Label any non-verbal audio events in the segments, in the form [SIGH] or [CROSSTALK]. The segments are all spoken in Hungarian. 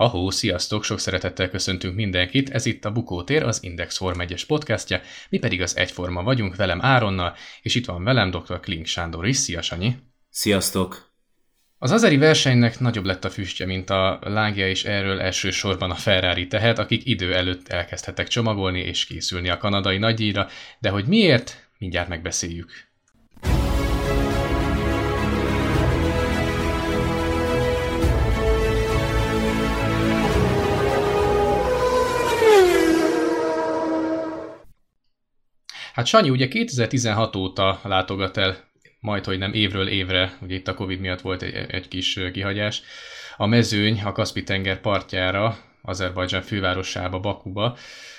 Ahó, sziasztok, sok szeretettel köszöntünk mindenkit, ez itt a Bukótér, az Index Form 1 podcastja, mi pedig az Egyforma vagyunk velem Áronnal, és itt van velem dr. Klink Sándor is, szia Sanyi! Sziasztok! Az azeri versenynek nagyobb lett a füstje, mint a lángja, és erről elsősorban a Ferrari tehet, akik idő előtt elkezdhetek csomagolni és készülni a kanadai nagydíjra, de hogy miért, mindjárt megbeszéljük. Hát Sanyi ugye 2016 óta látogat el, majd hogy nem évről évre, ugye itt a Covid miatt volt egy, egy kis kihagyás, a mezőny a Kaspi-tenger partjára, Azerbajdzsán fővárosába, Bakuba,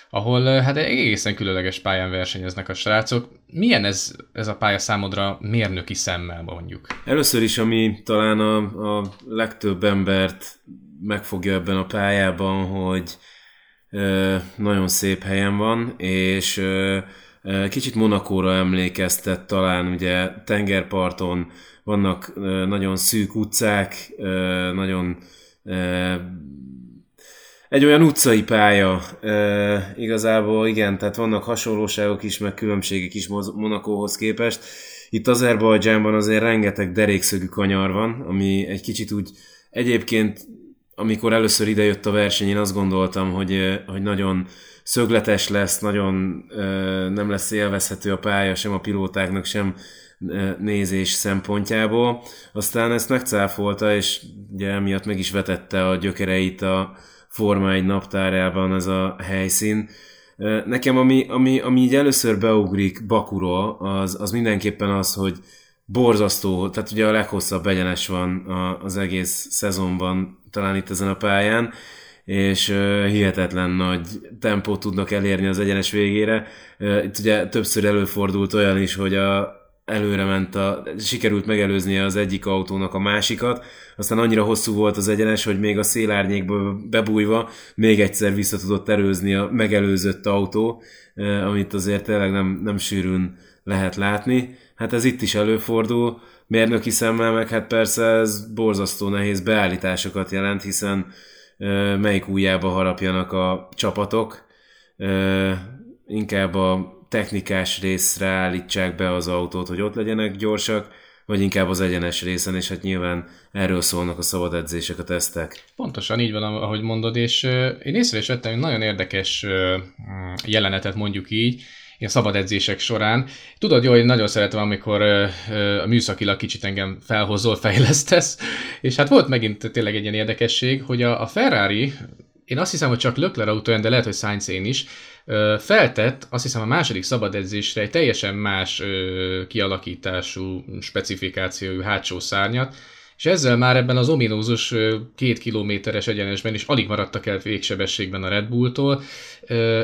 ahol hát egészen különleges pályán versenyeznek a srácok. Milyen ez, ez a pálya számodra mérnöki szemmel mondjuk? Először is, ami talán a, a legtöbb embert megfogja ebben a pályában, hogy ö, nagyon szép helyen van, és ö, Kicsit Monakóra emlékeztet talán, ugye tengerparton vannak nagyon szűk utcák, nagyon egy olyan utcai pálya, igazából igen, tehát vannak hasonlóságok is, meg különbségek is Monakóhoz képest. Itt Azerbajdzsánban azért rengeteg derékszögű kanyar van, ami egy kicsit úgy egyébként, amikor először idejött a verseny, én azt gondoltam, hogy, hogy nagyon szögletes lesz, nagyon nem lesz élvezhető a pálya sem a pilótáknak, sem nézés szempontjából. Aztán ezt megcáfolta, és ugye emiatt meg is vetette a gyökereit a Forma egy naptárában ez a helyszín. Nekem ami, ami, ami így először beugrik Bakuról, az, az mindenképpen az, hogy borzasztó, tehát ugye a leghosszabb egyenes van az egész szezonban, talán itt ezen a pályán, és hihetetlen nagy tempót tudnak elérni az egyenes végére. Itt ugye többször előfordult olyan is, hogy a, előre ment, a, sikerült megelőznie az egyik autónak a másikat, aztán annyira hosszú volt az egyenes, hogy még a szélárnyékba bebújva még egyszer vissza tudott erőzni a megelőzött autó, amit azért tényleg nem, nem sűrűn lehet látni. Hát ez itt is előfordul, mérnöki szemmel meg hát persze ez borzasztó nehéz beállításokat jelent, hiszen melyik újjába harapjanak a csapatok, inkább a technikás részre állítsák be az autót, hogy ott legyenek gyorsak, vagy inkább az egyenes részen, és hát nyilván erről szólnak a szabad edzések, a tesztek. Pontosan így van, ahogy mondod, és én észre is vettem egy nagyon érdekes jelenetet mondjuk így, ilyen szabad edzések során. Tudod jó, hogy nagyon szeretem, amikor a műszakilag kicsit engem felhozol, fejlesztesz, és hát volt megint tényleg egy ilyen érdekesség, hogy a, Ferrari, én azt hiszem, hogy csak Lökler autóján, de lehet, hogy Sainz én is, feltett, azt hiszem a második szabad edzésre egy teljesen más kialakítású, specifikációjú hátsó szárnyat, és ezzel már ebben az ominózus két kilométeres egyenesben is alig maradtak el végsebességben a Red Bulltól.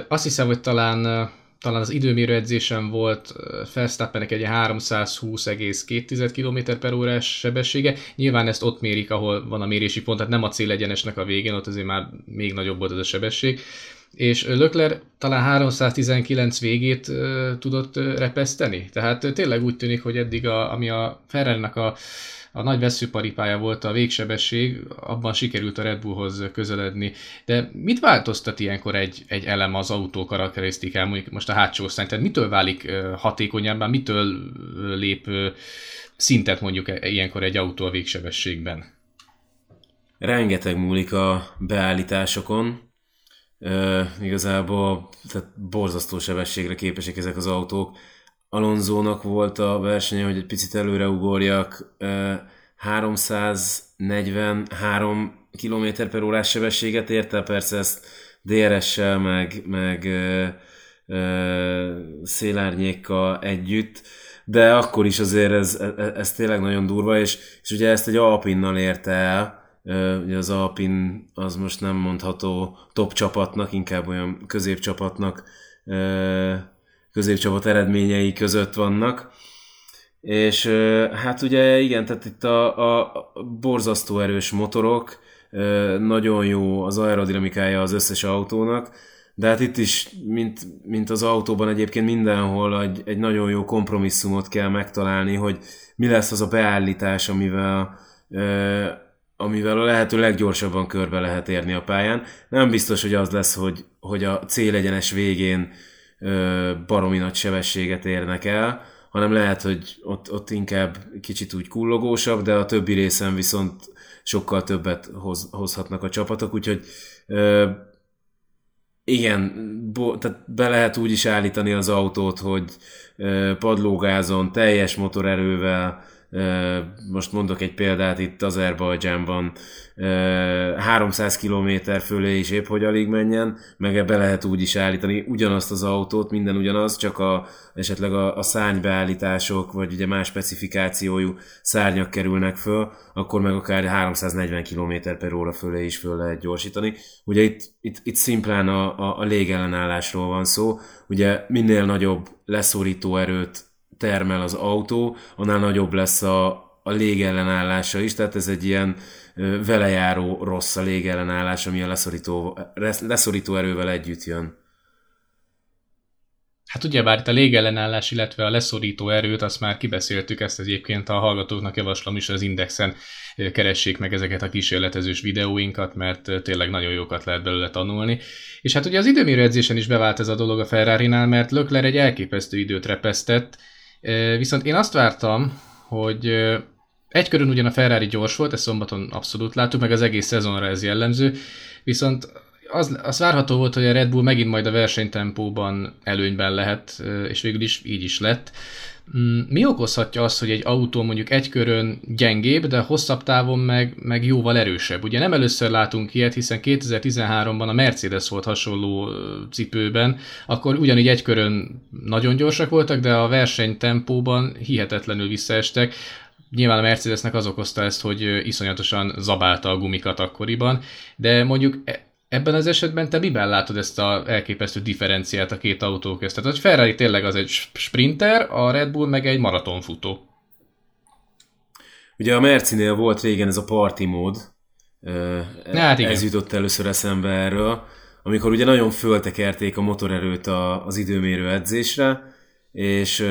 Azt hiszem, hogy talán talán az időmérő edzésem volt Felsztappenek egy 320,2 km per órás sebessége. Nyilván ezt ott mérik, ahol van a mérési pont, tehát nem a célegyenesnek a végén, ott azért már még nagyobb volt ez a sebesség. És Lökler talán 319 végét tudott repeszteni. Tehát tényleg úgy tűnik, hogy eddig, a, ami a ferrari a a nagy veszőparipája volt a végsebesség, abban sikerült a Red Bullhoz közeledni. De mit változtat ilyenkor egy, egy elem az autó karakterisztikán, mondjuk most a hátsó osztály, tehát mitől válik hatékonyabbá, mitől lép szintet mondjuk e, ilyenkor egy autó a végsebességben? Rengeteg múlik a beállításokon, Uh, igazából tehát borzasztó sebességre képesek ezek az autók. Alonzónak volt a versenye, hogy egy picit előre ugorjak, 343 km per órás sebességet érte, persze ezt DRS-sel, meg, meg ö, ö, szélárnyékkal együtt, de akkor is azért ez, ez, ez tényleg nagyon durva, és, és ugye ezt egy Alpinnal érte el, ugye az Alpin az most nem mondható top csapatnak, inkább olyan középcsapatnak középcsapat eredményei között vannak. És hát ugye igen, tehát itt a, a borzasztó erős motorok, nagyon jó az aerodinamikája az összes autónak, de hát itt is, mint, mint az autóban egyébként mindenhol egy, egy nagyon jó kompromisszumot kell megtalálni, hogy mi lesz az a beállítás, amivel amivel a lehető leggyorsabban körbe lehet érni a pályán. Nem biztos, hogy az lesz, hogy, hogy a célegyenes végén baromi nagy sebességet érnek el, hanem lehet, hogy ott, ott inkább kicsit úgy kullogósabb, de a többi részen viszont sokkal többet hoz, hozhatnak a csapatok, úgyhogy ö, igen, bo, tehát be lehet úgy is állítani az autót, hogy ö, padlógázon, teljes motorerővel, most mondok egy példát itt Azerbajdzsánban, 300 km fölé is épp hogy alig menjen, meg ebbe lehet úgy is állítani ugyanazt az autót, minden ugyanaz, csak a, esetleg a, a szárnybeállítások, vagy ugye más specifikációjú szárnyak kerülnek föl, akkor meg akár 340 km per óra fölé is föl lehet gyorsítani. Ugye itt, itt, itt szimplán a, a, a légellenállásról van szó, ugye minél nagyobb leszorító erőt termel az autó, annál nagyobb lesz a, a légellenállása is, tehát ez egy ilyen velejáró rossz a légellenállás, ami a leszorító, leszorító erővel együtt jön. Hát ugyebár itt a légellenállás, illetve a leszorító erőt, azt már kibeszéltük, ezt egyébként a hallgatóknak javaslom is az Indexen keressék meg ezeket a kísérletezős videóinkat, mert tényleg nagyon jókat lehet belőle tanulni. És hát ugye az időmérő edzésen is bevált ez a dolog a Ferrari-nál, mert Lökler egy elképesztő időt repesztett, Viszont én azt vártam, hogy egy körön ugyan a Ferrari gyors volt, ezt szombaton abszolút láttuk, meg az egész szezonra ez jellemző, viszont az, az várható volt, hogy a Red Bull megint majd a versenytempóban előnyben lehet, és végül is így is lett. Mm, mi okozhatja azt, hogy egy autó mondjuk egy körön gyengébb, de hosszabb távon meg, meg jóval erősebb? Ugye nem először látunk ilyet, hiszen 2013-ban a Mercedes volt hasonló cipőben, akkor ugyanígy egy körön nagyon gyorsak voltak, de a versenytempóban hihetetlenül visszaestek. Nyilván a Mercedesnek az okozta ezt, hogy iszonyatosan zabálta a gumikat akkoriban, de mondjuk e- Ebben az esetben te miben látod ezt a elképesztő differenciát a két autó között? Tehát, hogy Ferrari tényleg az egy sprinter, a Red Bull meg egy maratonfutó. Ugye a Mercinél volt régen ez a party mód, hát igen. ez jutott először eszembe erről, amikor ugye nagyon föltekerték a motorerőt az időmérő edzésre, és,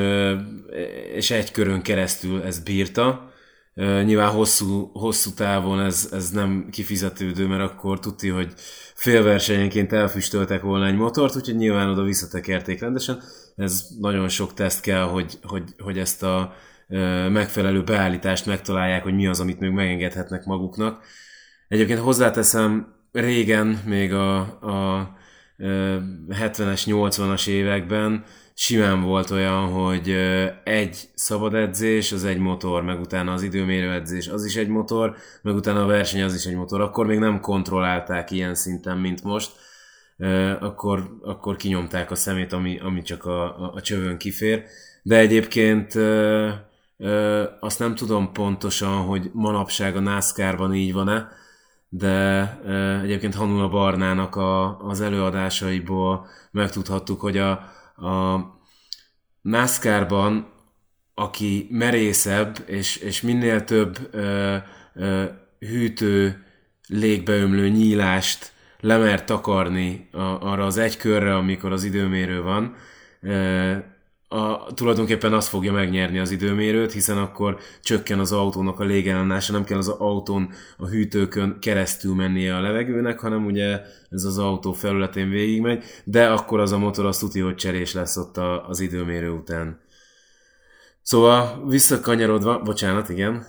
és egy körön keresztül ezt bírta, Nyilván hosszú, hosszú távon ez, ez nem kifizetődő, mert akkor tudti, hogy félversenyenként elfüstöltek volna egy motort, úgyhogy nyilván oda visszatekerték rendesen. Ez nagyon sok teszt kell, hogy, hogy, hogy ezt a megfelelő beállítást megtalálják, hogy mi az, amit még megengedhetnek maguknak. Egyébként hozzáteszem, régen, még a, a 70-es, 80-as években simán volt olyan, hogy egy szabad edzés, az egy motor, meg utána az időmérő edzés, az is egy motor, meg utána a verseny, az is egy motor. Akkor még nem kontrollálták ilyen szinten, mint most. Akkor, akkor kinyomták a szemét, ami, ami csak a, a, a csövön kifér. De egyébként azt nem tudom pontosan, hogy manapság a NASCAR-ban így van-e, de egyébként Hanula Barnának a, az előadásaiból megtudhattuk, hogy a, a NASCAR-ban, aki merészebb, és, és minél több ö, ö, hűtő, légbeömlő nyílást lemert takarni a, arra az egy körre, amikor az időmérő van, ö, a, tulajdonképpen az fogja megnyerni az időmérőt, hiszen akkor csökken az autónak a légellenása, nem kell az autón a hűtőkön keresztül mennie a levegőnek, hanem ugye ez az autó felületén végigmegy, de akkor az a motor azt tudja, hogy cserés lesz ott a, az időmérő után. Szóval visszakanyarodva, bocsánat, igen.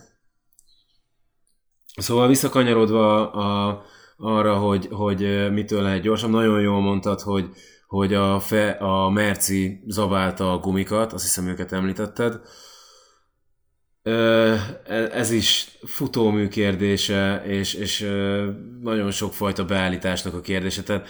Szóval visszakanyarodva a, arra, hogy, hogy mitől lehet gyorsabb, nagyon jól mondtad, hogy hogy a, fe, a Merci zabálta a gumikat, azt hiszem őket említetted. E, ez is futómű kérdése, és, és nagyon sokfajta beállításnak a kérdése. Tehát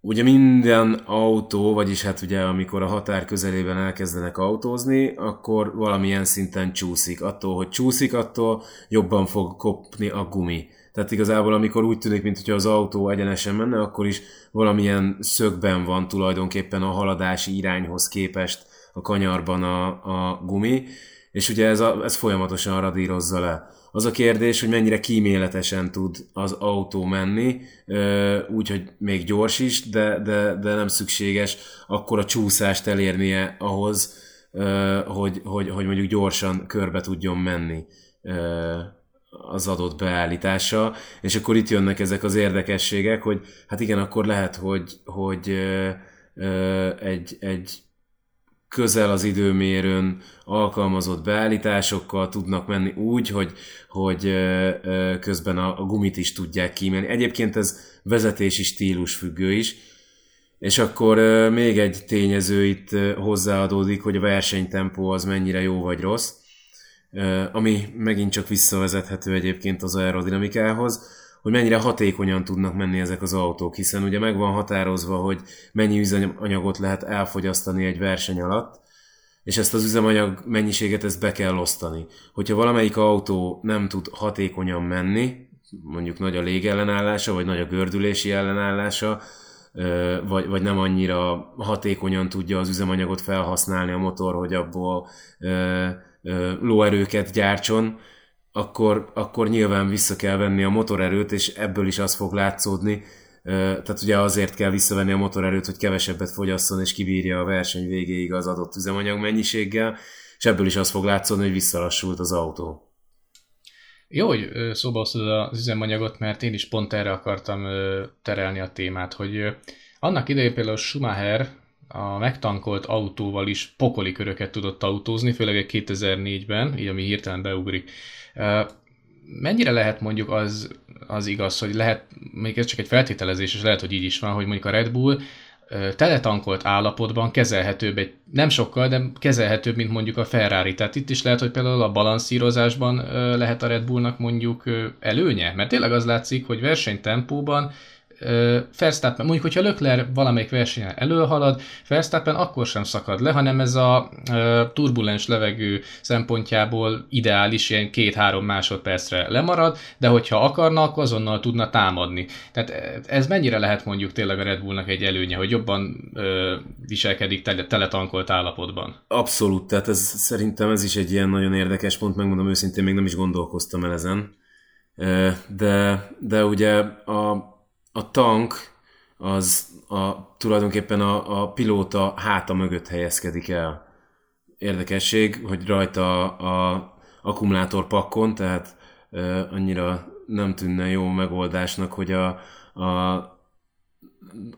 ugye minden autó, vagyis hát ugye amikor a határ közelében elkezdenek autózni, akkor valamilyen szinten csúszik. Attól, hogy csúszik, attól jobban fog kopni a gumi. Tehát igazából amikor úgy tűnik, mintha az autó egyenesen menne, akkor is valamilyen szögben van tulajdonképpen a haladási irányhoz képest a kanyarban a, a gumi, és ugye ez, a, ez folyamatosan radírozza le. Az a kérdés, hogy mennyire kíméletesen tud az autó menni, úgyhogy még gyors is, de, de, de nem szükséges akkor a csúszást elérnie ahhoz, hogy, hogy, hogy mondjuk gyorsan körbe tudjon menni az adott beállítása, és akkor itt jönnek ezek az érdekességek, hogy hát igen, akkor lehet, hogy, hogy ö, ö, egy, egy közel az időmérőn alkalmazott beállításokkal tudnak menni úgy, hogy, hogy közben a, a gumit is tudják kímélni. Egyébként ez vezetési stílus függő is, és akkor még egy tényező itt hozzáadódik, hogy a versenytempó az mennyire jó vagy rossz, ami megint csak visszavezethető egyébként az aerodinamikához, hogy mennyire hatékonyan tudnak menni ezek az autók, hiszen ugye meg van határozva, hogy mennyi üzemanyagot lehet elfogyasztani egy verseny alatt, és ezt az üzemanyag mennyiséget ezt be kell osztani. Hogyha valamelyik autó nem tud hatékonyan menni, mondjuk nagy a légellenállása, vagy nagy a gördülési ellenállása, vagy, vagy nem annyira hatékonyan tudja az üzemanyagot felhasználni a motor, hogy abból lóerőket gyártson, akkor, akkor nyilván vissza kell venni a motorerőt, és ebből is az fog látszódni, tehát ugye azért kell visszavenni a motorerőt, hogy kevesebbet fogyasszon és kibírja a verseny végéig az adott üzemanyag mennyiséggel, és ebből is az fog látszódni, hogy visszalassult az autó. Jó, hogy szóba hoztad az üzemanyagot, mert én is pont erre akartam terelni a témát, hogy annak idején például Schumacher a megtankolt autóval is pokoli köröket tudott autózni, főleg 2004-ben, így ami hirtelen beugrik. Mennyire lehet mondjuk az, az igaz, hogy lehet, még ez csak egy feltételezés, és lehet, hogy így is van, hogy mondjuk a Red Bull teletankolt állapotban kezelhetőbb, egy, nem sokkal, de kezelhetőbb, mint mondjuk a Ferrari. Tehát itt is lehet, hogy például a balanszírozásban lehet a Red Bullnak mondjuk előnye, mert tényleg az látszik, hogy versenytempóban Verstappen, mondjuk, hogyha Lökler valamelyik versenyen előhalad, Verstappen akkor sem szakad le, hanem ez a turbulens levegő szempontjából ideális, ilyen két-három másodpercre lemarad, de hogyha akarna, akkor azonnal tudna támadni. Tehát ez mennyire lehet mondjuk tényleg a Red Bullnak egy előnye, hogy jobban ö, viselkedik tele, teletankolt állapotban? Abszolút, tehát ez, szerintem ez is egy ilyen nagyon érdekes pont, megmondom őszintén, még nem is gondolkoztam el ezen. De, de ugye a a tank az a, tulajdonképpen a, a pilóta háta mögött helyezkedik el. Érdekesség, hogy rajta a, a akkumulátor pakkon, tehát e, annyira nem tűnne jó megoldásnak, hogy a, a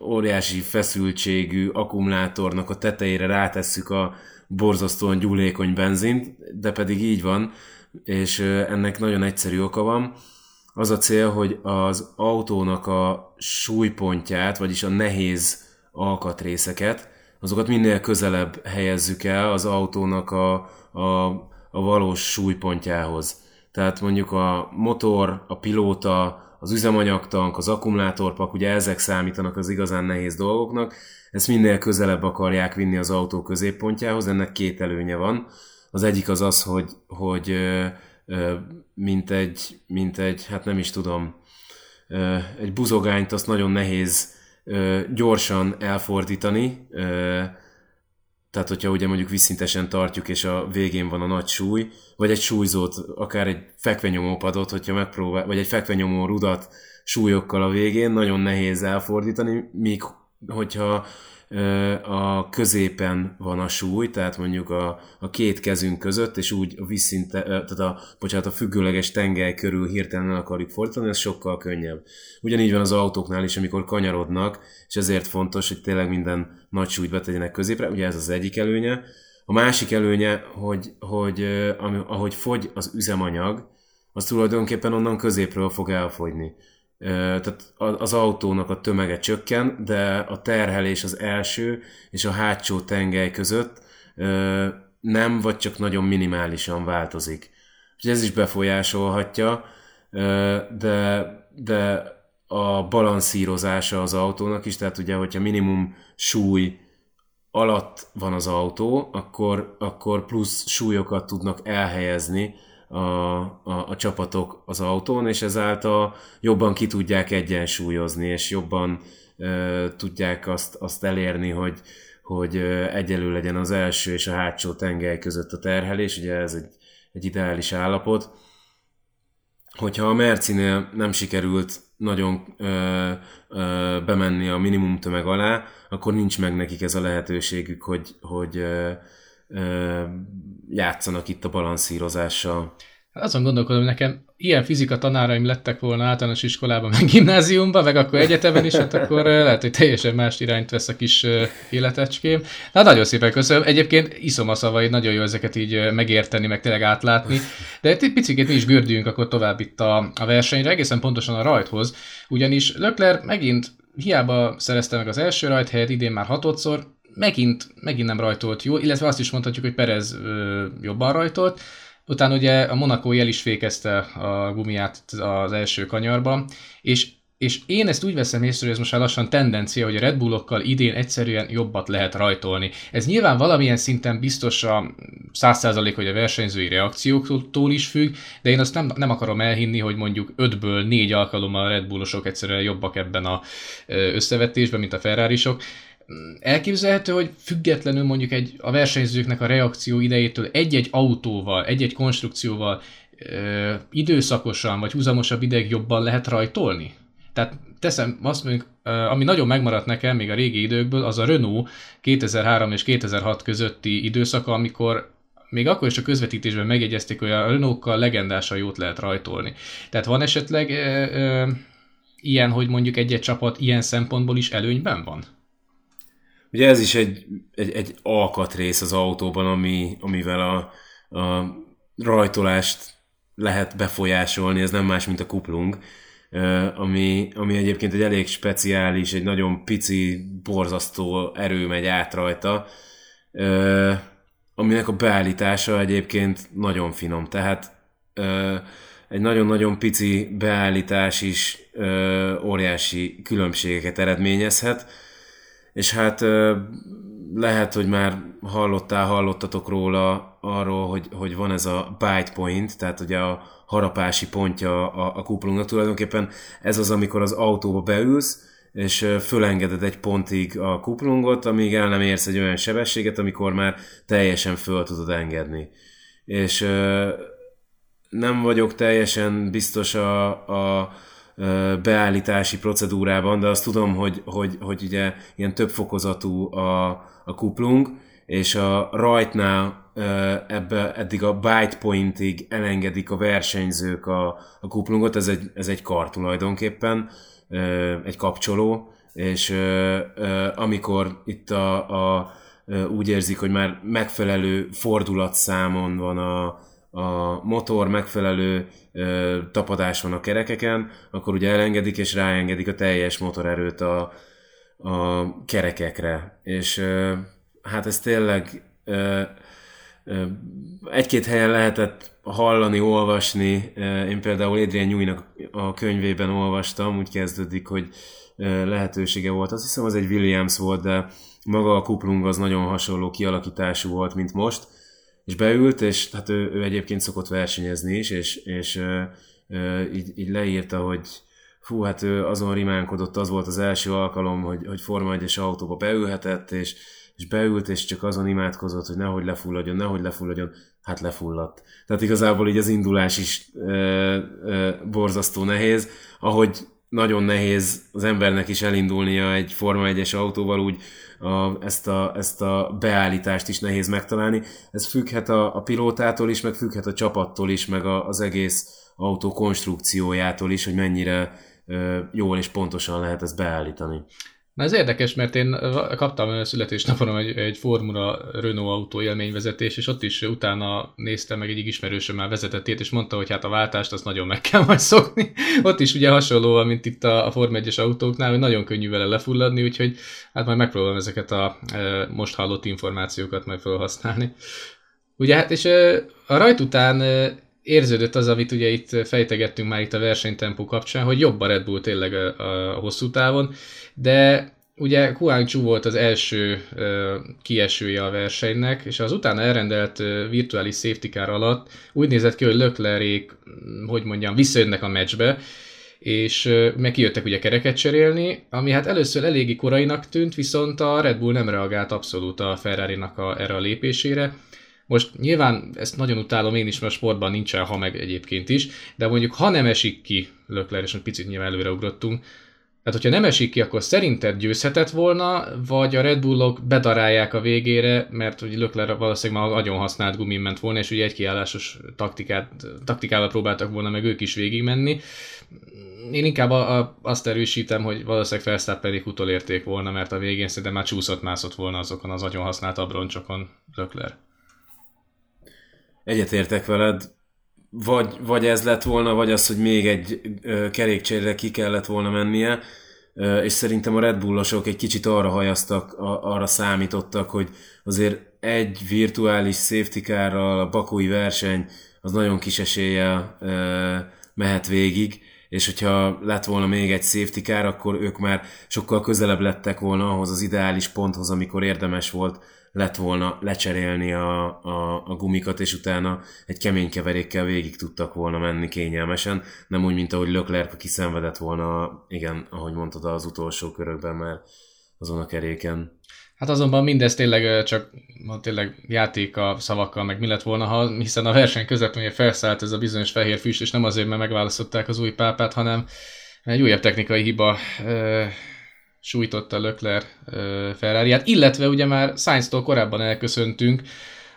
óriási feszültségű akkumulátornak a tetejére rátesszük a borzasztóan gyúlékony benzint, de pedig így van, és ennek nagyon egyszerű oka van az a cél, hogy az autónak a súlypontját, vagyis a nehéz alkatrészeket, azokat minél közelebb helyezzük el az autónak a, a, a valós súlypontjához. Tehát mondjuk a motor, a pilóta, az üzemanyagtank, az akkumulátorpak, ugye ezek számítanak az igazán nehéz dolgoknak, ezt minél közelebb akarják vinni az autó középpontjához, ennek két előnye van. Az egyik az az, hogy, hogy mint egy, mint egy, hát nem is tudom, egy buzogányt azt nagyon nehéz gyorsan elfordítani, tehát hogyha ugye mondjuk visszintesen tartjuk, és a végén van a nagy súly, vagy egy súlyzót, akár egy fekvenyomópadot, hogyha megpróbál, vagy egy fekvenyomó rudat súlyokkal a végén, nagyon nehéz elfordítani, míg hogyha a középen van a súly, tehát mondjuk a, a két kezünk között, és úgy a visszinte, tehát a, bocsánat, a függőleges tengely körül hirtelen el akarjuk fordítani, ez sokkal könnyebb. Ugyanígy van az autóknál is, amikor kanyarodnak, és ezért fontos, hogy tényleg minden nagy súlyt betegyenek középre, ugye ez az egyik előnye. A másik előnye, hogy, hogy ahogy fogy az üzemanyag, az tulajdonképpen onnan középről fog elfogyni tehát az autónak a tömege csökken, de a terhelés az első és a hátsó tengely között nem, vagy csak nagyon minimálisan változik. Úgyhogy ez is befolyásolhatja, de, de a balanszírozása az autónak is, tehát ugye, hogyha minimum súly alatt van az autó, akkor, akkor plusz súlyokat tudnak elhelyezni a, a, a csapatok az autón, és ezáltal jobban ki tudják egyensúlyozni, és jobban e, tudják azt, azt elérni, hogy, hogy egyelő legyen az első és a hátsó tengely között a terhelés, ugye ez egy, egy ideális állapot. Hogyha a Mercinél nem sikerült nagyon ö, ö, bemenni a minimum tömeg alá, akkor nincs meg nekik ez a lehetőségük, hogy, hogy ö, játszanak itt a balanszírozással. Azon gondolkodom, nekem ilyen fizika tanáraim lettek volna általános iskolában, meg gimnáziumban, meg akkor egyetemen is, hát akkor lehet, hogy teljesen más irányt vesz a kis életecském. Na, nagyon szépen köszönöm. Egyébként iszom a szavaid, nagyon jó ezeket így megérteni, meg tényleg átlátni. De egy picit mi is gördüljünk akkor tovább itt a, a versenyre, egészen pontosan a rajthoz. Ugyanis Lökler megint hiába szerezte meg az első rajthelyet, idén már hatodszor, megint, megint nem rajtolt jó, illetve azt is mondhatjuk, hogy Perez ö, jobban rajtolt, Utána ugye a Monaco jel is fékezte a gumiát az első kanyarban, és és én ezt úgy veszem észre, hogy ez most már lassan tendencia, hogy a Red Bullokkal idén egyszerűen jobbat lehet rajtolni. Ez nyilván valamilyen szinten biztos a 100% hogy a versenyzői reakcióktól is függ, de én azt nem, nem akarom elhinni, hogy mondjuk 5-ből 4 alkalommal a Red Bullosok egyszerűen jobbak ebben a összevetésben, mint a ferrari -sok elképzelhető, hogy függetlenül mondjuk egy, a versenyzőknek a reakció idejétől egy-egy autóval, egy-egy konstrukcióval ö, időszakosan vagy húzamosabb ideig jobban lehet rajtolni? Tehát teszem azt mondjuk, ami nagyon megmaradt nekem még a régi időkből, az a Renault 2003 és 2006 közötti időszaka, amikor még akkor is a közvetítésben megjegyezték, hogy a Renault-kal legendásan jót lehet rajtolni. Tehát van esetleg ö, ö, ilyen, hogy mondjuk egy-egy csapat ilyen szempontból is előnyben van? Ugye ez is egy, egy, egy alkatrész az autóban, ami, amivel a, a rajtolást lehet befolyásolni, ez nem más, mint a kuplung, ami, ami egyébként egy elég speciális, egy nagyon pici, borzasztó erő megy át rajta, aminek a beállítása egyébként nagyon finom, tehát egy nagyon-nagyon pici beállítás is óriási különbségeket eredményezhet, és hát lehet, hogy már hallottál, hallottatok róla arról, hogy, hogy van ez a bite point, tehát ugye a harapási pontja a, a kuplungnak tulajdonképpen ez az, amikor az autóba beülsz, és fölengeded egy pontig a kuplungot, amíg el nem érsz egy olyan sebességet, amikor már teljesen föl tudod engedni. És nem vagyok teljesen biztos a, a beállítási procedúrában, de azt tudom, hogy, hogy, hogy ugye ilyen többfokozatú a, a kuplung, és a rajtnál ebbe eddig a byte pointig elengedik a versenyzők a, a kuplungot, ez egy, ez egy kar tulajdonképpen, egy kapcsoló, és amikor itt a, a úgy érzik, hogy már megfelelő fordulatszámon van a, a motor megfelelő ö, tapadás van a kerekeken, akkor ugye elengedik és ráengedik a teljes motorerőt a, a kerekekre. És ö, hát ez tényleg ö, ö, egy-két helyen lehetett hallani, olvasni. Én például Adrian Newey-nak a könyvében olvastam, úgy kezdődik, hogy lehetősége volt. Azt hiszem az egy Williams volt, de maga a kuplung az nagyon hasonló kialakítású volt, mint most és beült, és hát ő, ő egyébként szokott versenyezni is, és, és ö, ö, így, így leírta, hogy fú, hát ő azon rimánkodott, az volt az első alkalom, hogy, hogy Forma 1-es autóba beülhetett, és, és beült, és csak azon imádkozott, hogy nehogy lefulladjon, nehogy lefulladjon, hát lefulladt. Tehát igazából így az indulás is ö, ö, borzasztó nehéz, ahogy nagyon nehéz az embernek is elindulnia egy Forma 1-es autóval, úgy a, ezt, a, ezt a beállítást is nehéz megtalálni. Ez függhet a, a pilótától is, meg függhet a csapattól is, meg a, az egész autó konstrukciójától is, hogy mennyire ö, jól és pontosan lehet ezt beállítani. Na ez érdekes, mert én kaptam születésnapon egy, egy Formula Renault autó élményvezetés, és ott is utána néztem meg egyik ismerősöm már vezetett és mondta, hogy hát a váltást azt nagyon meg kell majd szokni. [LAUGHS] ott is ugye hasonló, mint itt a, a Form 1-es autóknál, hogy nagyon könnyű vele lefulladni, úgyhogy hát majd megpróbálom ezeket a e, most hallott információkat majd felhasználni. Ugye hát, és e, a rajt után e, érződött az, amit ugye itt fejtegettünk már itt a versenytempó kapcsán, hogy jobb a Red Bull tényleg a, a hosszú távon, de ugye Chu volt az első uh, kiesője a versenynek, és az utána elrendelt uh, virtuális safety car alatt úgy nézett ki, hogy Löklerék, mm, hogy mondjam, visszajönnek a meccsbe, és uh, meg kijöttek ugye kereket cserélni, ami hát először eléggé korainak tűnt, viszont a Red Bull nem reagált abszolút a Ferrari-nak a, erre a lépésére, most nyilván ezt nagyon utálom én is, mert sportban nincsen ha meg egyébként is, de mondjuk ha nem esik ki Lökler, és egy picit nyilván előreugrottunk, Tehát, hogyha nem esik ki, akkor szerinted győzhetett volna, vagy a Red Bullok bedarálják a végére, mert hogy Lökler valószínűleg már nagyon használt gumin ment volna, és ugye egy kiállásos taktikát, taktikával próbáltak volna meg ők is végigmenni. Én inkább a, a, azt erősítem, hogy valószínűleg Verstappenig utolérték volna, mert a végén szerintem már csúszott-mászott volna azokon az nagyon használt abroncsokon Lökler. Egyetértek veled, vagy, vagy ez lett volna, vagy az, hogy még egy kerékcsérre ki kellett volna mennie, és szerintem a Red Bullosok egy kicsit arra hajaztak, arra számítottak, hogy azért egy virtuális safety carral a bakói verseny az nagyon kis eséllyel mehet végig, és hogyha lett volna még egy safety car, akkor ők már sokkal közelebb lettek volna ahhoz az ideális ponthoz, amikor érdemes volt lett volna lecserélni a, a, a gumikat, és utána egy kemény keverékkel végig tudtak volna menni kényelmesen, nem úgy, mint ahogy Leclerc, aki szenvedett volna, igen, ahogy mondtad, az utolsó körökben már azon a keréken. Hát azonban mindez tényleg csak tényleg játék a szavakkal, meg mi lett volna, ha, hiszen a verseny közepén felszállt ez a bizonyos fehér füst, és nem azért, mert megválasztották az új pápát, hanem egy újabb technikai hiba sújtotta Lökler ferrari illetve ugye már Sainz-tól korábban elköszöntünk,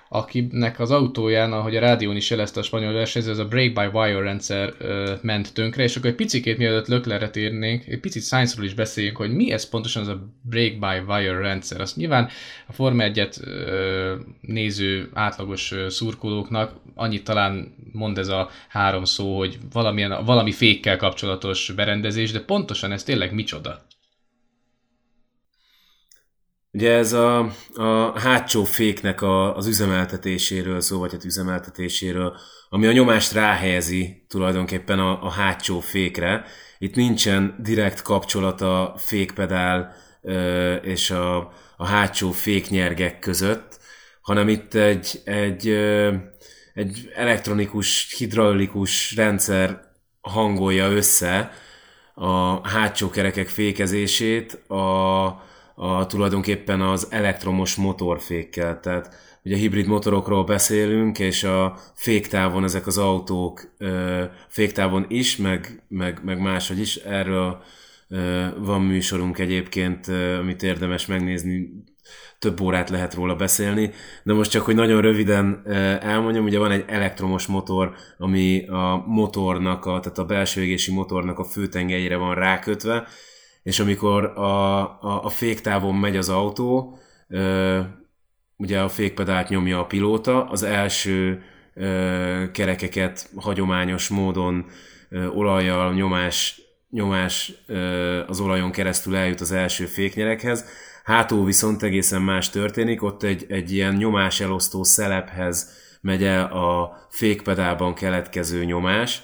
akinek az autóján, ahogy a rádión is jelezte a spanyol versenyző, ez a brake-by-wire rendszer ö, ment tönkre, és akkor egy picikét mielőtt Löklerre térnénk, egy picit Sainzról is beszéljünk, hogy mi ez pontosan az a brake-by-wire rendszer. Azt nyilván a Forma 1 néző átlagos ö, szurkolóknak annyit talán mond ez a három szó, hogy valamilyen, valami fékkel kapcsolatos berendezés, de pontosan ez tényleg micsoda? Ugye ez a, a hátsó féknek a, az üzemeltetéséről szó, vagy hát üzemeltetéséről, ami a nyomást ráhelyezi tulajdonképpen a, a hátsó fékre. Itt nincsen direkt kapcsolat a fékpedál ö, és a, a hátsó féknyergek között, hanem itt egy, egy, ö, egy elektronikus, hidraulikus rendszer hangolja össze a hátsó kerekek fékezését a, a, tulajdonképpen az elektromos motorfékkel. Tehát ugye hibrid motorokról beszélünk, és a féktávon ezek az autók ö, féktávon is, meg, meg, meg máshogy is. Erről ö, van műsorunk egyébként, ö, amit érdemes megnézni, több órát lehet róla beszélni, de most csak, hogy nagyon röviden elmondjam, ugye van egy elektromos motor, ami a motornak, a, tehát a belső égési motornak a főtengelyére van rákötve, és amikor a, a, a féktávon megy az autó, ö, ugye a fékpedált nyomja a pilóta, az első ö, kerekeket hagyományos módon ö, olajjal nyomás, nyomás ö, az olajon keresztül eljut az első féknyerekhez, hátul viszont egészen más történik, ott egy, egy ilyen nyomás elosztó szelephez megy el a fékpedálban keletkező nyomás,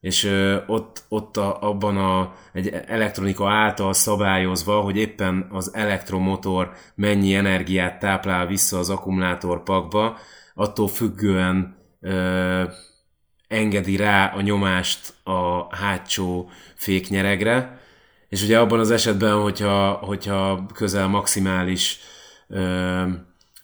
és ott, ott a, abban a, egy elektronika által szabályozva, hogy éppen az elektromotor mennyi energiát táplál vissza az akkumulátorpakba, attól függően ö, engedi rá a nyomást a hátsó féknyeregre, és ugye abban az esetben, hogyha, hogyha közel maximális ö,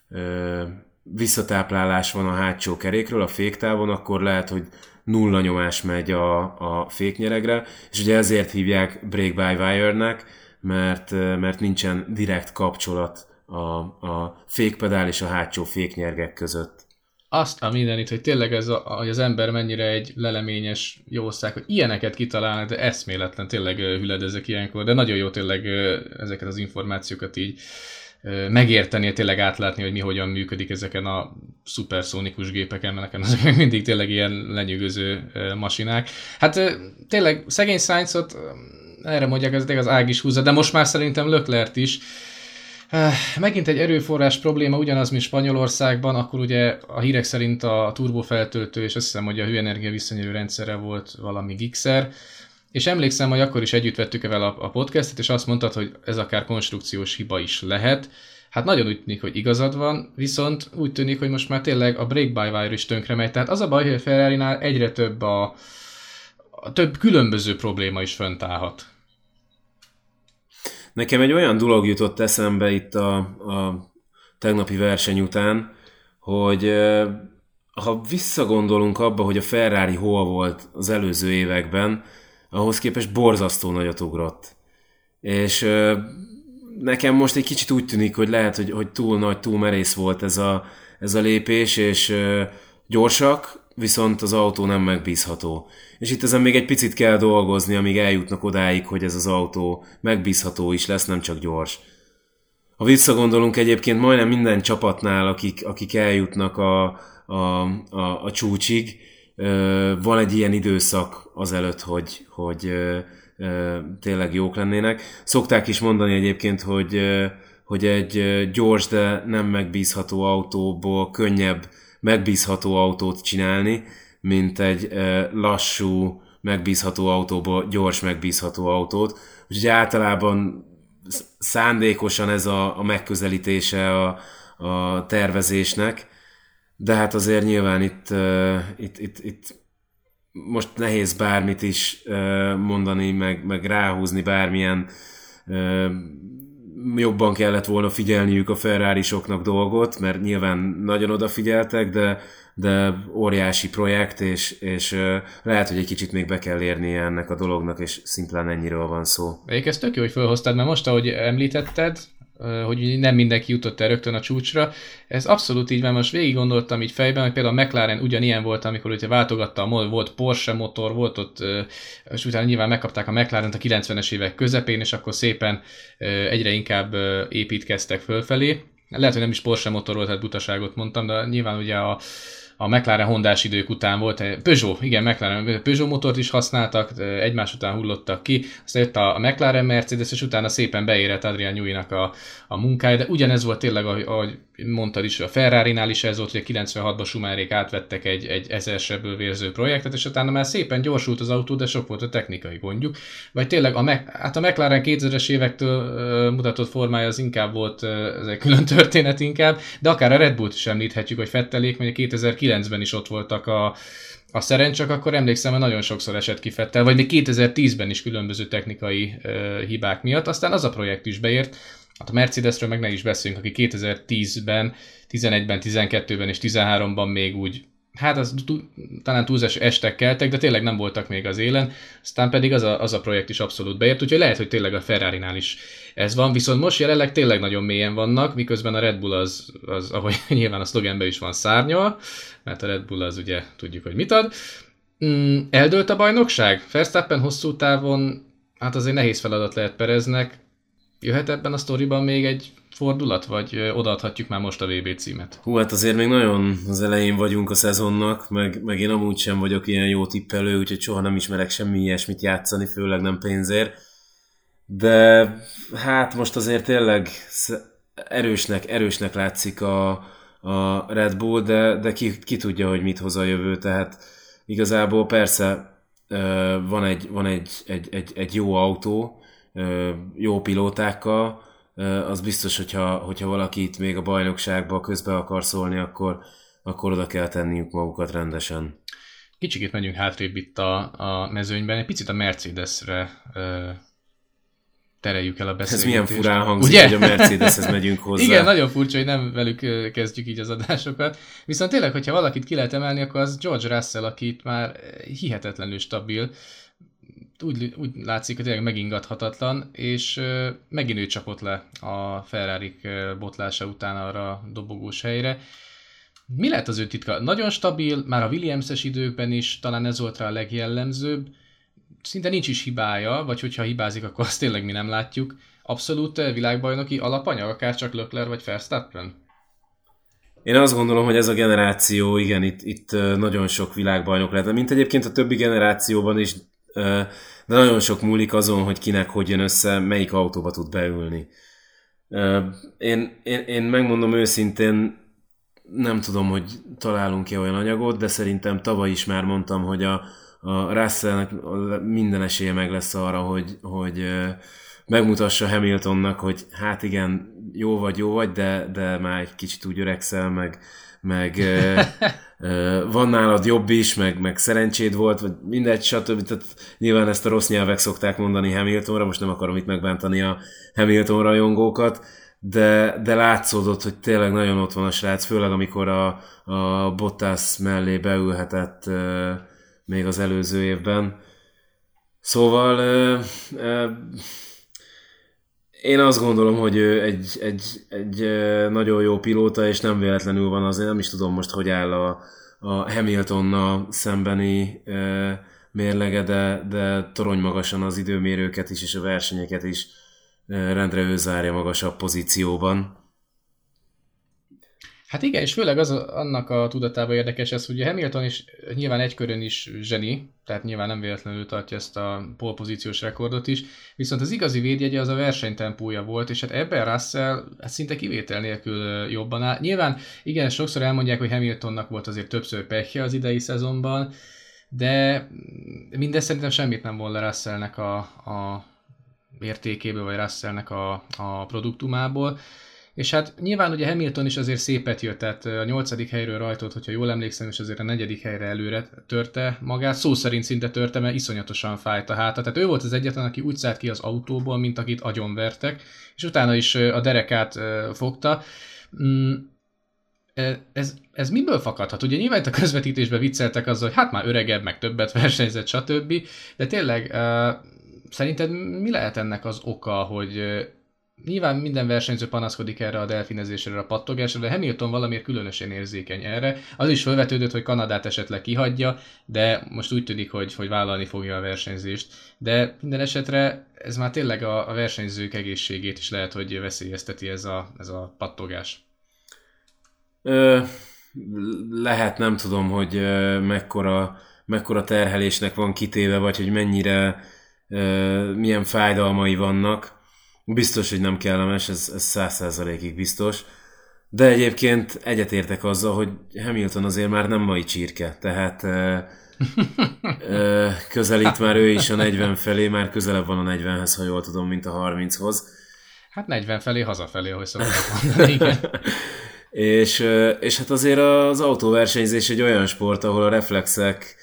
ö, visszatáplálás van a hátsó kerékről, a féktávon, akkor lehet, hogy nulla nyomás megy a, a féknyeregre, és ugye ezért hívják break-by-wire-nek, mert, mert nincsen direkt kapcsolat a, a fékpedál és a hátsó féknyergek között. Azt a mindenit, hogy tényleg ez a, hogy az ember mennyire egy leleményes jószág, hogy ilyeneket kitalálnak, de eszméletlen, tényleg hüledezek ilyenkor, de nagyon jó tényleg ezeket az információkat így megérteni, tényleg átlátni, hogy mi hogyan működik ezeken a szuperszónikus gépeken, mert nekem ezek mindig tényleg ilyen lenyűgöző masinák. Hát tényleg szegény science erre mondják, ez az ág is húzza, de most már szerintem Löklert is. Megint egy erőforrás probléma, ugyanaz, mint Spanyolországban, akkor ugye a hírek szerint a turbofeltöltő, és azt hiszem, hogy a hőenergia visszanyerő rendszere volt valami gigszer, és emlékszem, hogy akkor is együtt vettük el a, a podcastet, és azt mondtad, hogy ez akár konstrukciós hiba is lehet. Hát nagyon úgy tűnik, hogy igazad van, viszont úgy tűnik, hogy most már tényleg a break-by-wire is tönkre megy. Tehát az a baj, hogy a ferrari egyre több a, a több különböző probléma is fönt állhat. Nekem egy olyan dolog jutott eszembe itt a, a tegnapi verseny után, hogy ha visszagondolunk abba, hogy a Ferrari hol volt az előző években, ahhoz képest borzasztó nagyot ugrott. És nekem most egy kicsit úgy tűnik, hogy lehet, hogy, hogy túl nagy, túl merész volt ez a, ez a lépés, és gyorsak, viszont az autó nem megbízható. És itt ezen még egy picit kell dolgozni, amíg eljutnak odáig, hogy ez az autó megbízható is lesz, nem csak gyors. Ha visszagondolunk egyébként majdnem minden csapatnál, akik, akik eljutnak a, a, a, a csúcsig, van egy ilyen időszak azelőtt, hogy, hogy tényleg jók lennének. Szokták is mondani egyébként, hogy, hogy egy gyors, de nem megbízható autóból könnyebb megbízható autót csinálni, mint egy lassú, megbízható autóból gyors, megbízható autót. Úgyhogy általában szándékosan ez a, a megközelítése a, a tervezésnek, de hát azért nyilván itt, uh, itt, itt, itt most nehéz bármit is uh, mondani, meg, meg ráhúzni bármilyen uh, jobban kellett volna figyelniük a ferrari dolgot, mert nyilván nagyon odafigyeltek, de, de óriási projekt, és, és lehet, hogy egy kicsit még be kell érni ennek a dolognak, és szimplán ennyiről van szó. Egyébként ez tök jó, hogy felhoztad, mert most, ahogy említetted, hogy nem mindenki jutott el rögtön a csúcsra. Ez abszolút így van, most végig gondoltam így fejben, hogy például a McLaren ugyanilyen volt, amikor ugye váltogatta a volt Porsche motor, volt ott, és utána nyilván megkapták a mclaren a 90-es évek közepén, és akkor szépen egyre inkább építkeztek fölfelé. Lehet, hogy nem is Porsche motor volt, tehát butaságot mondtam, de nyilván ugye a, a McLaren hondás idők után volt, Peugeot, igen, McLaren, Peugeot motort is használtak, egymás után hullottak ki, aztán jött a McLaren Mercedes, és utána szépen beérett Adrian Newey-nak a, a munkája, de ugyanez volt tényleg, ahogy mondtad is, a Ferrari-nál is ez volt, hogy a 96-ban Schumacherék átvettek egy, egy ezer vérző projektet, és utána már szépen gyorsult az autó, de sok volt a technikai gondjuk. Vagy tényleg, a, Mac, hát a McLaren 2000-es évektől uh, mutatott formája az inkább volt, uh, ez egy külön történet inkább, de akár a Red Bullt is említhetjük, hogy Fettelék, mert 2009-ben is ott voltak a, a szeren, akkor emlékszem, hogy nagyon sokszor esett ki Fettel, vagy még 2010-ben is különböző technikai uh, hibák miatt, aztán az a projekt is beért, Hát a Mercedesről meg ne is beszéljünk, aki 2010-ben, 11-ben, 12-ben és 13-ban még úgy hát az talán túlzás estek keltek, de tényleg nem voltak még az élen, aztán pedig az a, az a projekt is abszolút beért, úgyhogy lehet, hogy tényleg a ferrari is ez van, viszont most jelenleg tényleg nagyon mélyen vannak, miközben a Red Bull az, az ahogy [LAUGHS] nyilván a szlogenben is van szárnyal, mert a Red Bull az ugye tudjuk, hogy mit ad. Mm, eldőlt a bajnokság? Verstappen hosszú távon, hát azért nehéz feladat lehet Pereznek, Jöhet ebben a sztoriban még egy fordulat, vagy odaadhatjuk már most a VB címet? Hú, hát azért még nagyon az elején vagyunk a szezonnak, meg, meg én amúgy sem vagyok ilyen jó tippelő, úgyhogy soha nem ismerek semmi ilyesmit játszani, főleg nem pénzért. De hát most azért tényleg erősnek, erősnek látszik a, a Red Bull, de, de ki, ki tudja, hogy mit hoz a jövő, tehát igazából persze van egy, van egy, egy, egy, egy jó autó, jó pilótákkal, az biztos, hogyha, hogyha valaki itt még a bajnokságba közbe akar szólni, akkor, akkor oda kell tenniük magukat rendesen. Kicsikét megyünk hátrébb itt a, a mezőnyben, egy picit a Mercedesre ö, tereljük el a beszélgetést. Ez milyen furán hangzik, Ugye? hogy a Mercedeshez megyünk [LAUGHS] hozzá. Igen, nagyon furcsa, hogy nem velük kezdjük így az adásokat. Viszont tényleg, hogyha valakit ki lehet emelni, akkor az George Russell, aki itt már hihetetlenül stabil úgy, úgy látszik, hogy tényleg megingathatatlan, és megint ő csapott le a ferrari botlása után arra a dobogós helyre. Mi lehet az ő titka? Nagyon stabil, már a Williams-es időkben is talán ez volt rá a legjellemzőbb. Szinte nincs is hibája, vagy hogyha hibázik, akkor azt tényleg mi nem látjuk. Abszolút világbajnoki alapanyag, akár csak Lökler vagy Verstappen? Én azt gondolom, hogy ez a generáció, igen, itt, itt nagyon sok világbajnok lehet, mint egyébként a többi generációban is de nagyon sok múlik azon, hogy kinek hogy jön össze, melyik autóba tud beülni. Én, én, én megmondom őszintén, nem tudom, hogy találunk-e olyan anyagot, de szerintem tavaly is már mondtam, hogy a, a Russellnek minden esélye meg lesz arra, hogy, hogy megmutassa Hamiltonnak, hogy hát igen, jó vagy, jó vagy, de, de már egy kicsit úgy öregszel, meg, meg van nálad jobb is, meg, meg szerencséd volt, vagy mindegy, stb. Tehát nyilván ezt a rossz nyelvek szokták mondani Hamiltonra, most nem akarom itt megbántani a Hamilton rajongókat, de, de látszódott, hogy tényleg nagyon ott van a srác, főleg amikor a, a Bottas mellé beülhetett még az előző évben. Szóval Én azt gondolom, hogy ő egy, egy, egy nagyon jó pilóta, és nem véletlenül van azért, nem is tudom most, hogy áll a, a Hamiltonnal szembeni mérlege, de, de torony magasan az időmérőket is, és a versenyeket is rendre ő zárja magasabb pozícióban. Hát igen, és főleg az annak a tudatában érdekes ez, hogy Hamilton is nyilván egy körön is zseni, tehát nyilván nem véletlenül tartja ezt a polpozíciós rekordot is, viszont az igazi védjegye az a versenytempója volt, és hát ebben Russell hát szinte kivétel nélkül jobban áll. Nyilván igen, sokszor elmondják, hogy Hamiltonnak volt azért többször pehje az idei szezonban, de mindez szerintem semmit nem volt le Russellnek a, a értékéből, vagy Russellnek a, a produktumából. És hát nyilván ugye Hamilton is azért szépet jött, tehát a nyolcadik helyről rajtolt, hogyha jól emlékszem, és azért a negyedik helyre előre törte magát, szó szerint szinte törte, mert iszonyatosan fájt a háta. Tehát ő volt az egyetlen, aki úgy szállt ki az autóból, mint akit agyonvertek, és utána is a derekát fogta. Mm, ez, ez miből fakadhat? Ugye nyilván itt a közvetítésben vicceltek azzal, hogy hát már öregebb, meg többet versenyzett, stb. De tényleg szerinted mi lehet ennek az oka, hogy nyilván minden versenyző panaszkodik erre a delfinezésre, a pattogásra, de Hamilton valamiért különösen érzékeny erre. Az is felvetődött, hogy Kanadát esetleg kihagyja, de most úgy tűnik, hogy, hogy vállalni fogja a versenyzést. De minden esetre ez már tényleg a, a versenyzők egészségét is lehet, hogy veszélyezteti ez a, ez a pattogás. Ö, lehet, nem tudom, hogy mekkora, mekkora terhelésnek van kitéve, vagy hogy mennyire, milyen fájdalmai vannak. Biztos, hogy nem kellemes, ez száz százalékig biztos. De egyébként egyetértek azzal, hogy Hamilton azért már nem mai csirke, tehát ö, [LAUGHS] ö, közelít már ő is a 40 felé, már közelebb van a 40-hez, ha jól tudom, mint a 30-hoz. Hát 40 felé, hazafelé, ahogy szokták mondani, igen. [LAUGHS] És, és hát azért az autóversenyzés egy olyan sport, ahol a reflexek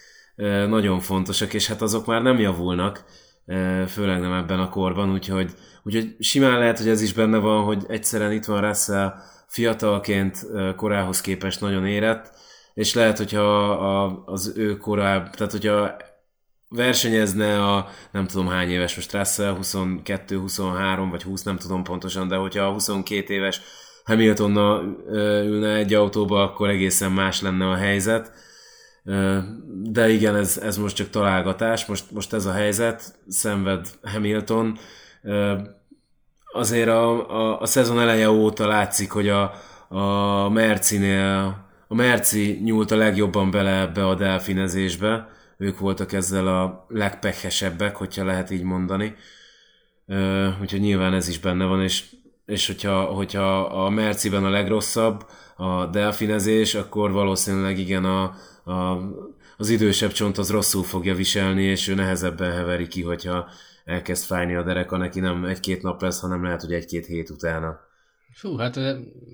nagyon fontosak, és hát azok már nem javulnak, főleg nem ebben a korban, úgyhogy, úgyhogy simán lehet, hogy ez is benne van, hogy egyszerűen itt van Russell fiatalként korához képest nagyon érett, és lehet, hogyha a, az ő korább, tehát hogyha versenyezne a nem tudom hány éves most Russell, 22, 23 vagy 20, nem tudom pontosan, de hogyha a 22 éves Hamiltonnal ülne egy autóba, akkor egészen más lenne a helyzet. De igen, ez, ez most csak találgatás, most, most ez a helyzet, szenved Hamilton. Azért a, a, a szezon eleje óta látszik, hogy a, a Mercinél, a Merci nyúlt a legjobban bele ebbe a delfinezésbe, ők voltak ezzel a legpehesebbek, hogyha lehet így mondani. Úgyhogy nyilván ez is benne van, és és hogyha, hogyha a Merciben a legrosszabb a delfinezés, akkor valószínűleg igen a, a, az idősebb csont az rosszul fogja viselni, és ő nehezebben heveri ki, hogyha elkezd fájni a dereka, neki nem egy-két nap lesz, hanem lehet, hogy egy-két hét utána. Fú, hát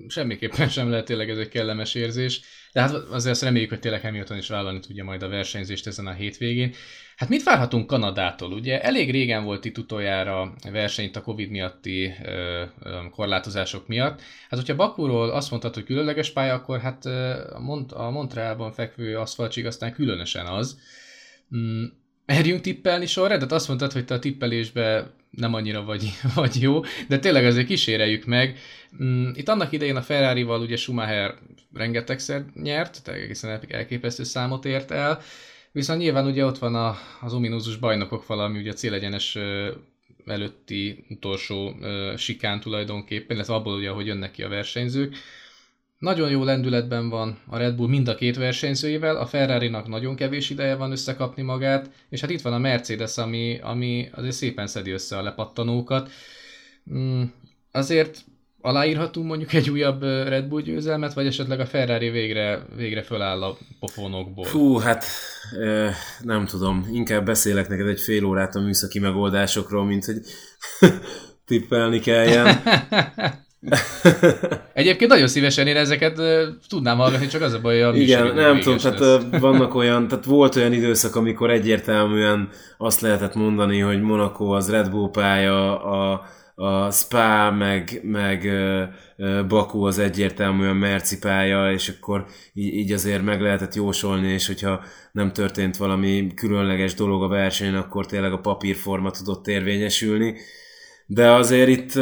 semmiképpen sem lehet tényleg ez egy kellemes érzés, de hát azért azt reméljük, hogy tényleg Hamilton is vállalni tudja majd a versenyzést ezen a hétvégén. Hát mit várhatunk Kanadától? Ugye elég régen volt itt utoljára versenyt a Covid miatti ö, ö, korlátozások miatt. Hát hogyha Bakúról azt mondtad, hogy különleges pálya, akkor hát a, Mont- a Montrealban fekvő aszfaltsig aztán különösen az. Mm, merjünk tippelni sorra? Tehát azt mondtad, hogy te a tippelésbe nem annyira vagy, [LAUGHS] vagy jó, de tényleg azért kíséreljük meg. Mm, itt annak idején a Ferrari-val ugye Schumacher rengetegszer nyert, tehát egészen elképesztő számot ért el, viszont nyilván ugye ott van a, az ominózus bajnokok valami, ugye a célegyenes előtti utolsó sikán tulajdonképpen, illetve abból ugye, hogy jönnek ki a versenyzők. Nagyon jó lendületben van a Red Bull mind a két versenyzőjével, a Ferrari-nak nagyon kevés ideje van összekapni magát, és hát itt van a Mercedes, ami, ami azért szépen szedi össze a lepattanókat. Mm, azért aláírhatunk mondjuk egy újabb Red Bull győzelmet, vagy esetleg a Ferrari végre, végre föláll a pofonokból? Fú, hát nem tudom. Inkább beszélek neked egy fél órát a műszaki megoldásokról, mint hogy [LAUGHS] tippelni kelljen. [LAUGHS] [LAUGHS] Egyébként nagyon szívesen én ezeket tudnám hallgatni, csak az a baj, hogy Igen, nem tudom, tehát lesz. vannak olyan, tehát volt olyan időszak, amikor egyértelműen azt lehetett mondani, hogy Monaco az Red Bull pálya, a, a Spa, meg, meg Baku az egyértelműen Merci pálya, és akkor így, így azért meg lehetett jósolni, és hogyha nem történt valami különleges dolog a versenyen, akkor tényleg a papírforma tudott érvényesülni de azért itt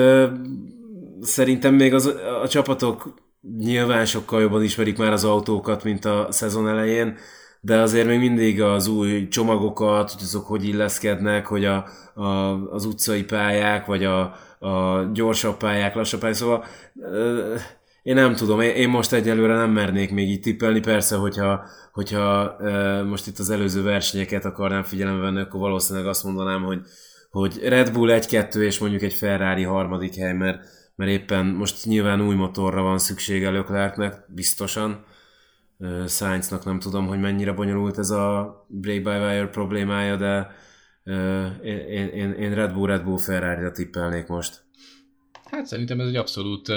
szerintem még az, a csapatok nyilván sokkal jobban ismerik már az autókat, mint a szezon elején, de azért még mindig az új csomagokat, hogy azok hogy illeszkednek, hogy a, a, az utcai pályák, vagy a, a gyorsabb pályák, lassabb pályák, szóval én nem tudom, én most egyelőre nem mernék még így tippelni, persze, hogyha, hogyha most itt az előző versenyeket akarnám figyelembe venni, akkor valószínűleg azt mondanám, hogy, hogy Red Bull 1-2 és mondjuk egy Ferrari harmadik hely, mert, mert éppen most nyilván új motorra van szüksége Leclercnek, biztosan. Sainznak nem tudom, hogy mennyire bonyolult ez a break-by-wire problémája, de én, én, én Red Bull, Red Bull Ferrari-ra tippelnék most. Hát szerintem ez egy abszolút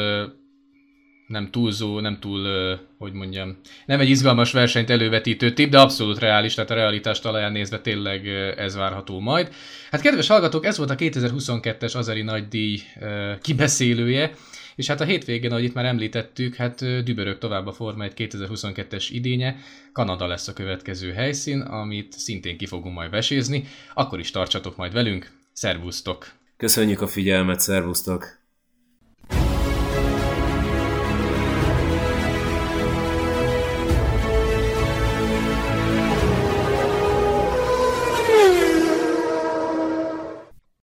nem túlzó, nem túl, hogy mondjam, nem egy izgalmas versenyt elővetítő tipp, de abszolút reális, tehát a realitást talaján nézve tényleg ez várható majd. Hát kedves hallgatók, ez volt a 2022-es Azeri nagydíj kibeszélője, és hát a hétvégén, ahogy itt már említettük, hát dübörög tovább a Forma egy 2022-es idénye. Kanada lesz a következő helyszín, amit szintén ki fogunk majd vesézni. Akkor is tartsatok majd velünk. Szervusztok! Köszönjük a figyelmet, szervusztok!